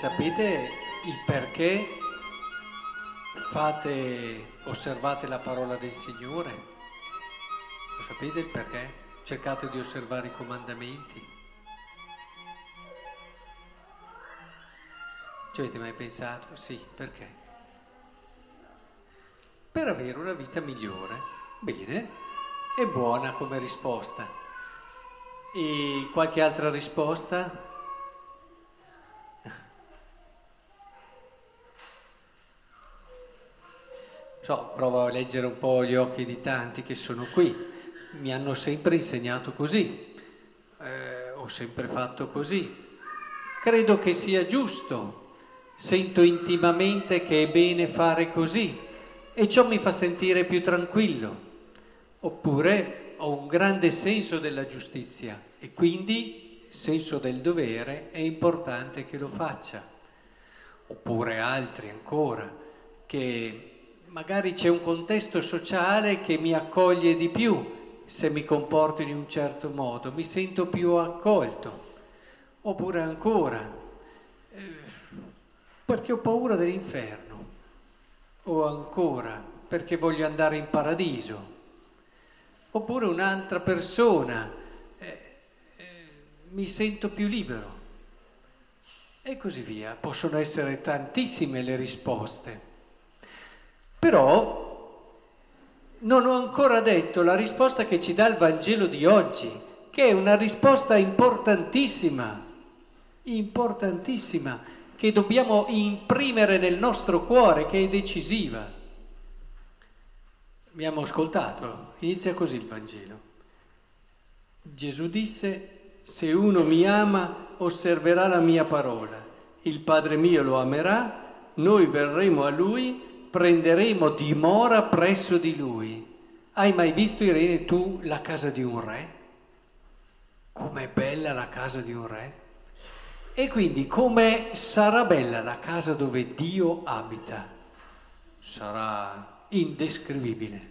sapete il perché fate, osservate la parola del Signore? Lo sapete il perché? Cercate di osservare i comandamenti. Ci avete mai pensato? Sì, perché? Per avere una vita migliore. Bene, è buona come risposta. E qualche altra risposta? So, provo a leggere un po' gli occhi di tanti che sono qui. Mi hanno sempre insegnato così, eh, ho sempre fatto così. Credo che sia giusto, sento intimamente che è bene fare così e ciò mi fa sentire più tranquillo. Oppure ho un grande senso della giustizia e quindi senso del dovere è importante che lo faccia. Oppure altri ancora che magari c'è un contesto sociale che mi accoglie di più se mi comporto in un certo modo, mi sento più accolto. Oppure ancora, eh, perché ho paura dell'inferno. O ancora, perché voglio andare in paradiso. Oppure un'altra persona, eh, eh, mi sento più libero. E così via. Possono essere tantissime le risposte. Però non ho ancora detto la risposta che ci dà il Vangelo di oggi, che è una risposta importantissima, importantissima, che dobbiamo imprimere nel nostro cuore, che è decisiva. Abbiamo ascoltato, inizia così il Vangelo. Gesù disse, se uno mi ama, osserverà la mia parola, il Padre mio lo amerà, noi verremo a lui prenderemo dimora presso di lui. Hai mai visto, Irene, tu la casa di un re? Com'è bella la casa di un re? E quindi come sarà bella la casa dove Dio abita? Sarà indescrivibile.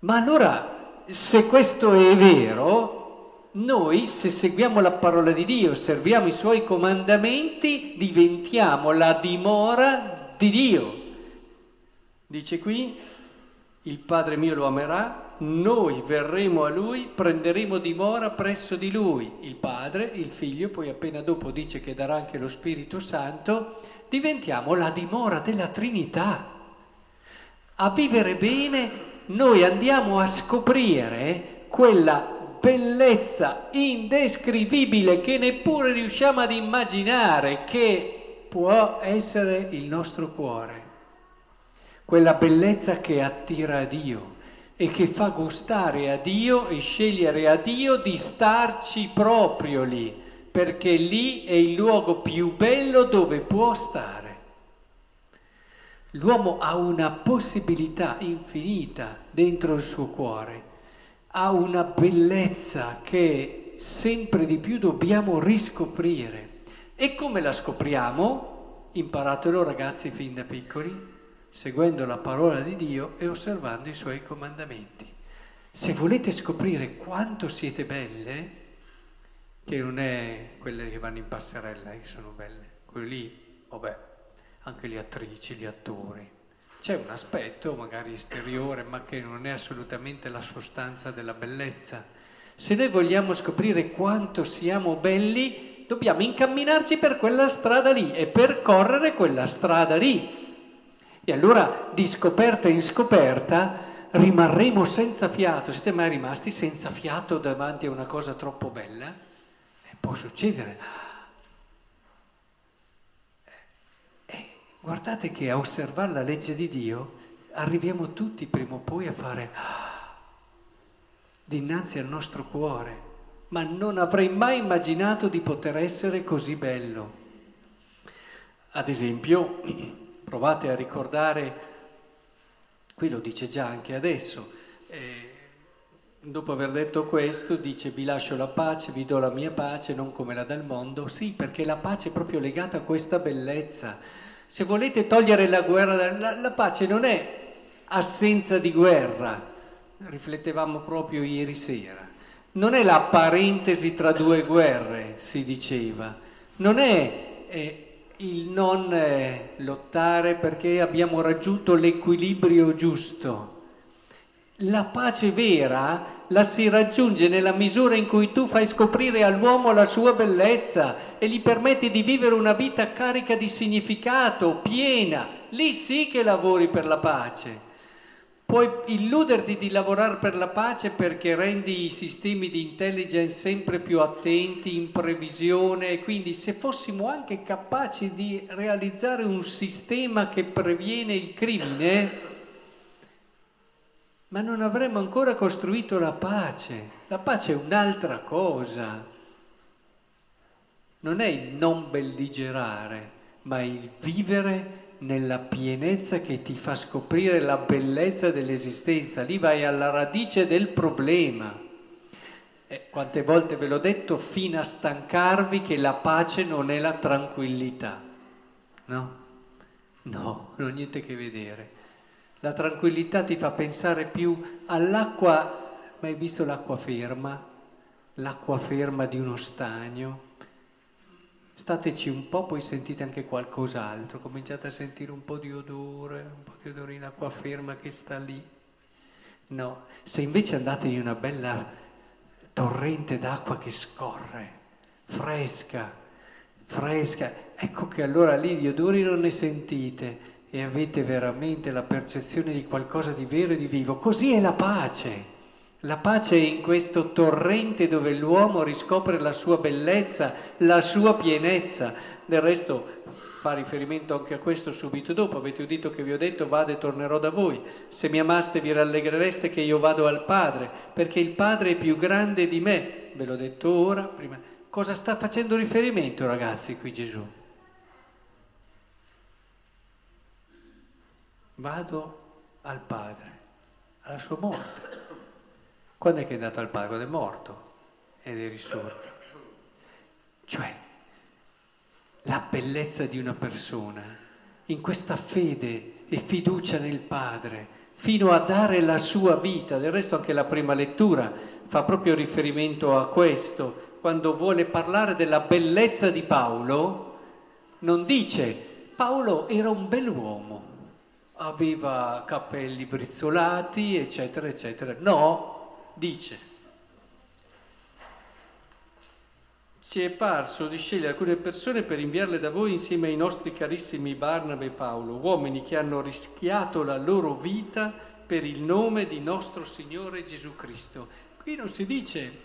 Ma allora, se questo è vero, noi se seguiamo la parola di Dio, osserviamo i suoi comandamenti, diventiamo la dimora di Dio. Dice qui, il Padre mio lo amerà, noi verremo a Lui, prenderemo dimora presso di Lui, il Padre, il Figlio, poi appena dopo dice che darà anche lo Spirito Santo, diventiamo la dimora della Trinità. A vivere bene noi andiamo a scoprire quella bellezza indescrivibile che neppure riusciamo ad immaginare, che può essere il nostro cuore, quella bellezza che attira a Dio e che fa gustare a Dio e scegliere a Dio di starci proprio lì, perché lì è il luogo più bello dove può stare. L'uomo ha una possibilità infinita dentro il suo cuore, ha una bellezza che sempre di più dobbiamo riscoprire. E come la scopriamo? Imparatelo ragazzi fin da piccoli, seguendo la parola di Dio e osservando i suoi comandamenti. Se volete scoprire quanto siete belle, che non è quelle che vanno in passerella che sono belle, quelle lì, vabbè, anche le attrici, gli attori. C'è un aspetto magari esteriore, ma che non è assolutamente la sostanza della bellezza. Se noi vogliamo scoprire quanto siamo belli, dobbiamo incamminarci per quella strada lì e percorrere quella strada lì. E allora di scoperta in scoperta rimarremo senza fiato. Siete mai rimasti senza fiato davanti a una cosa troppo bella? Eh, può succedere. Eh, eh, guardate che a osservare la legge di Dio arriviamo tutti prima o poi a fare ah, dinanzi al nostro cuore ma non avrei mai immaginato di poter essere così bello. Ad esempio, provate a ricordare, qui lo dice già anche adesso, eh, dopo aver detto questo dice vi lascio la pace, vi do la mia pace, non come la del mondo, sì perché la pace è proprio legata a questa bellezza. Se volete togliere la guerra, la, la pace non è assenza di guerra, riflettevamo proprio ieri sera non è la parentesi tra due guerre, si diceva, non è è il non eh, lottare perché abbiamo raggiunto l'equilibrio giusto. La pace vera la si raggiunge nella misura in cui tu fai scoprire all'uomo la sua bellezza e gli permetti di vivere una vita carica di significato, piena. Lì sì che lavori per la pace. Puoi illuderti di lavorare per la pace perché rendi i sistemi di intelligence sempre più attenti, in previsione quindi se fossimo anche capaci di realizzare un sistema che previene il crimine, ma non avremmo ancora costruito la pace. La pace è un'altra cosa. Non è il non belligerare, ma il vivere nella pienezza che ti fa scoprire la bellezza dell'esistenza, lì vai alla radice del problema. Eh, quante volte ve l'ho detto, fino a stancarvi che la pace non è la tranquillità. No? No, non ho niente a che vedere. La tranquillità ti fa pensare più all'acqua, ma hai visto l'acqua ferma? L'acqua ferma di uno stagno, stateci un po', poi sentite anche qualcos'altro, cominciate a sentire un po' di odore, un po' di odore in acqua ferma che sta lì. No, se invece andate in una bella torrente d'acqua che scorre, fresca, fresca, ecco che allora lì di odori non ne sentite e avete veramente la percezione di qualcosa di vero e di vivo. Così è la pace. La pace è in questo torrente dove l'uomo riscopre la sua bellezza, la sua pienezza. Del resto fa riferimento anche a questo subito dopo. Avete udito che vi ho detto vado e tornerò da voi. Se mi amaste vi rallegrereste che io vado al Padre, perché il Padre è più grande di me. Ve l'ho detto ora, prima. Cosa sta facendo riferimento ragazzi qui Gesù? Vado al Padre, alla sua morte. Quando è che è andato al Padre? Quando è morto ed è risorto. Cioè, la bellezza di una persona in questa fede e fiducia nel Padre, fino a dare la sua vita. Del resto anche la prima lettura fa proprio riferimento a questo. Quando vuole parlare della bellezza di Paolo, non dice Paolo era un bell'uomo, aveva capelli brizzolati, eccetera, eccetera. No, dice, ci è parso di scegliere alcune persone per inviarle da voi insieme ai nostri carissimi Barnaba e Paolo, uomini che hanno rischiato la loro vita per il nome di nostro Signore Gesù Cristo. Qui non si dice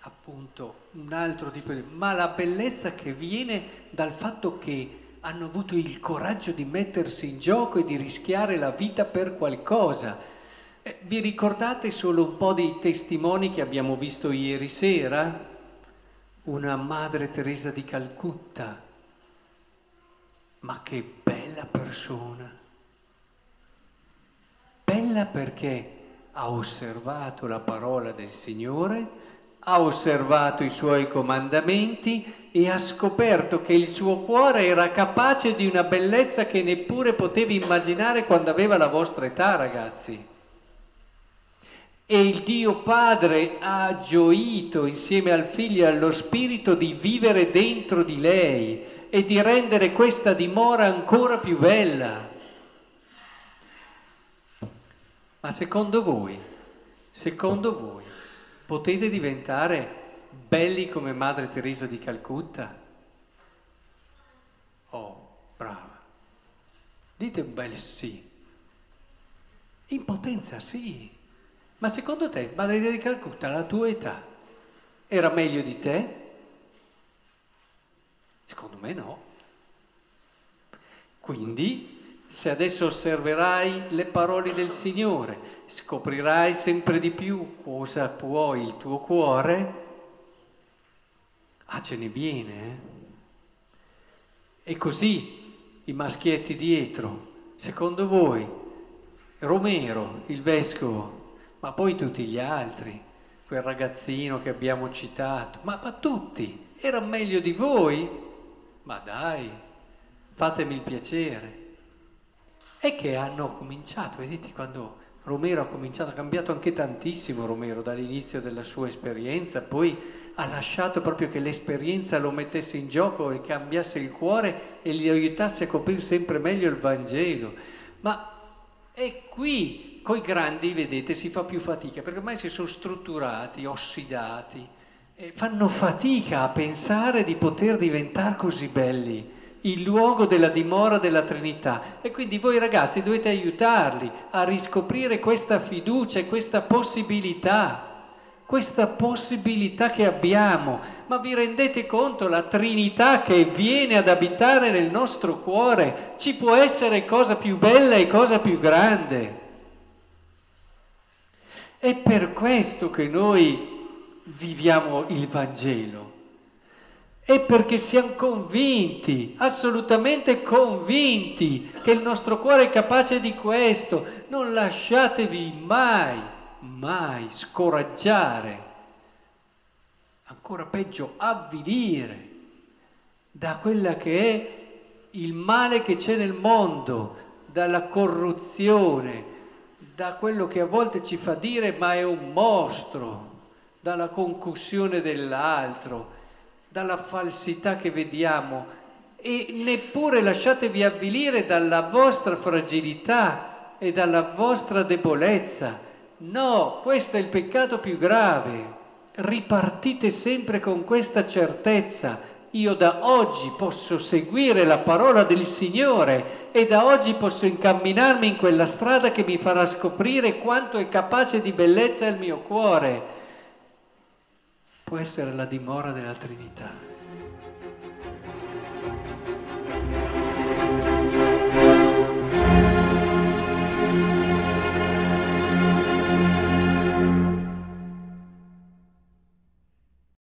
appunto un altro tipo di... ma la bellezza che viene dal fatto che hanno avuto il coraggio di mettersi in gioco e di rischiare la vita per qualcosa eh, vi ricordate solo un po' dei testimoni che abbiamo visto ieri sera? Una Madre Teresa di Calcutta. Ma che bella persona! Bella perché ha osservato la parola del Signore, ha osservato i suoi comandamenti e ha scoperto che il suo cuore era capace di una bellezza che neppure potevi immaginare quando aveva la vostra età, ragazzi e il Dio Padre ha gioito insieme al Figlio e allo Spirito di vivere dentro di lei e di rendere questa dimora ancora più bella. Ma secondo voi, secondo voi, potete diventare belli come Madre Teresa di Calcutta? Oh, brava. Dite un bel sì. In potenza sì. Ma secondo te, Madre di Calcutta, alla tua età, era meglio di te? Secondo me no. Quindi, se adesso osserverai le parole del Signore, scoprirai sempre di più cosa può il tuo cuore, ah ce ne viene, eh? E così i maschietti dietro, secondo voi, Romero, il vescovo, ma poi tutti gli altri, quel ragazzino che abbiamo citato, ma, ma tutti, erano meglio di voi? Ma dai, fatemi il piacere. E che hanno cominciato, vedete quando Romero ha cominciato, ha cambiato anche tantissimo Romero dall'inizio della sua esperienza, poi ha lasciato proprio che l'esperienza lo mettesse in gioco e cambiasse il cuore e gli aiutasse a coprire sempre meglio il Vangelo. Ma è qui, coi grandi, vedete, si fa più fatica, perché ormai si sono strutturati, ossidati, e fanno fatica a pensare di poter diventare così belli il luogo della dimora della Trinità. E quindi voi ragazzi dovete aiutarli a riscoprire questa fiducia e questa possibilità, questa possibilità che abbiamo. Ma vi rendete conto la Trinità che viene ad abitare nel nostro cuore? Ci può essere cosa più bella e cosa più grande. È per questo che noi viviamo il Vangelo è perché siamo convinti, assolutamente convinti, che il nostro cuore è capace di questo. Non lasciatevi mai, mai scoraggiare, ancora peggio avvilire da quella che è il male che c'è nel mondo, dalla corruzione, da quello che a volte ci fa dire ma è un mostro, dalla concussione dell'altro dalla falsità che vediamo e neppure lasciatevi avvilire dalla vostra fragilità e dalla vostra debolezza. No, questo è il peccato più grave. Ripartite sempre con questa certezza. Io da oggi posso seguire la parola del Signore e da oggi posso incamminarmi in quella strada che mi farà scoprire quanto è capace di bellezza il mio cuore può essere la dimora della Trinità.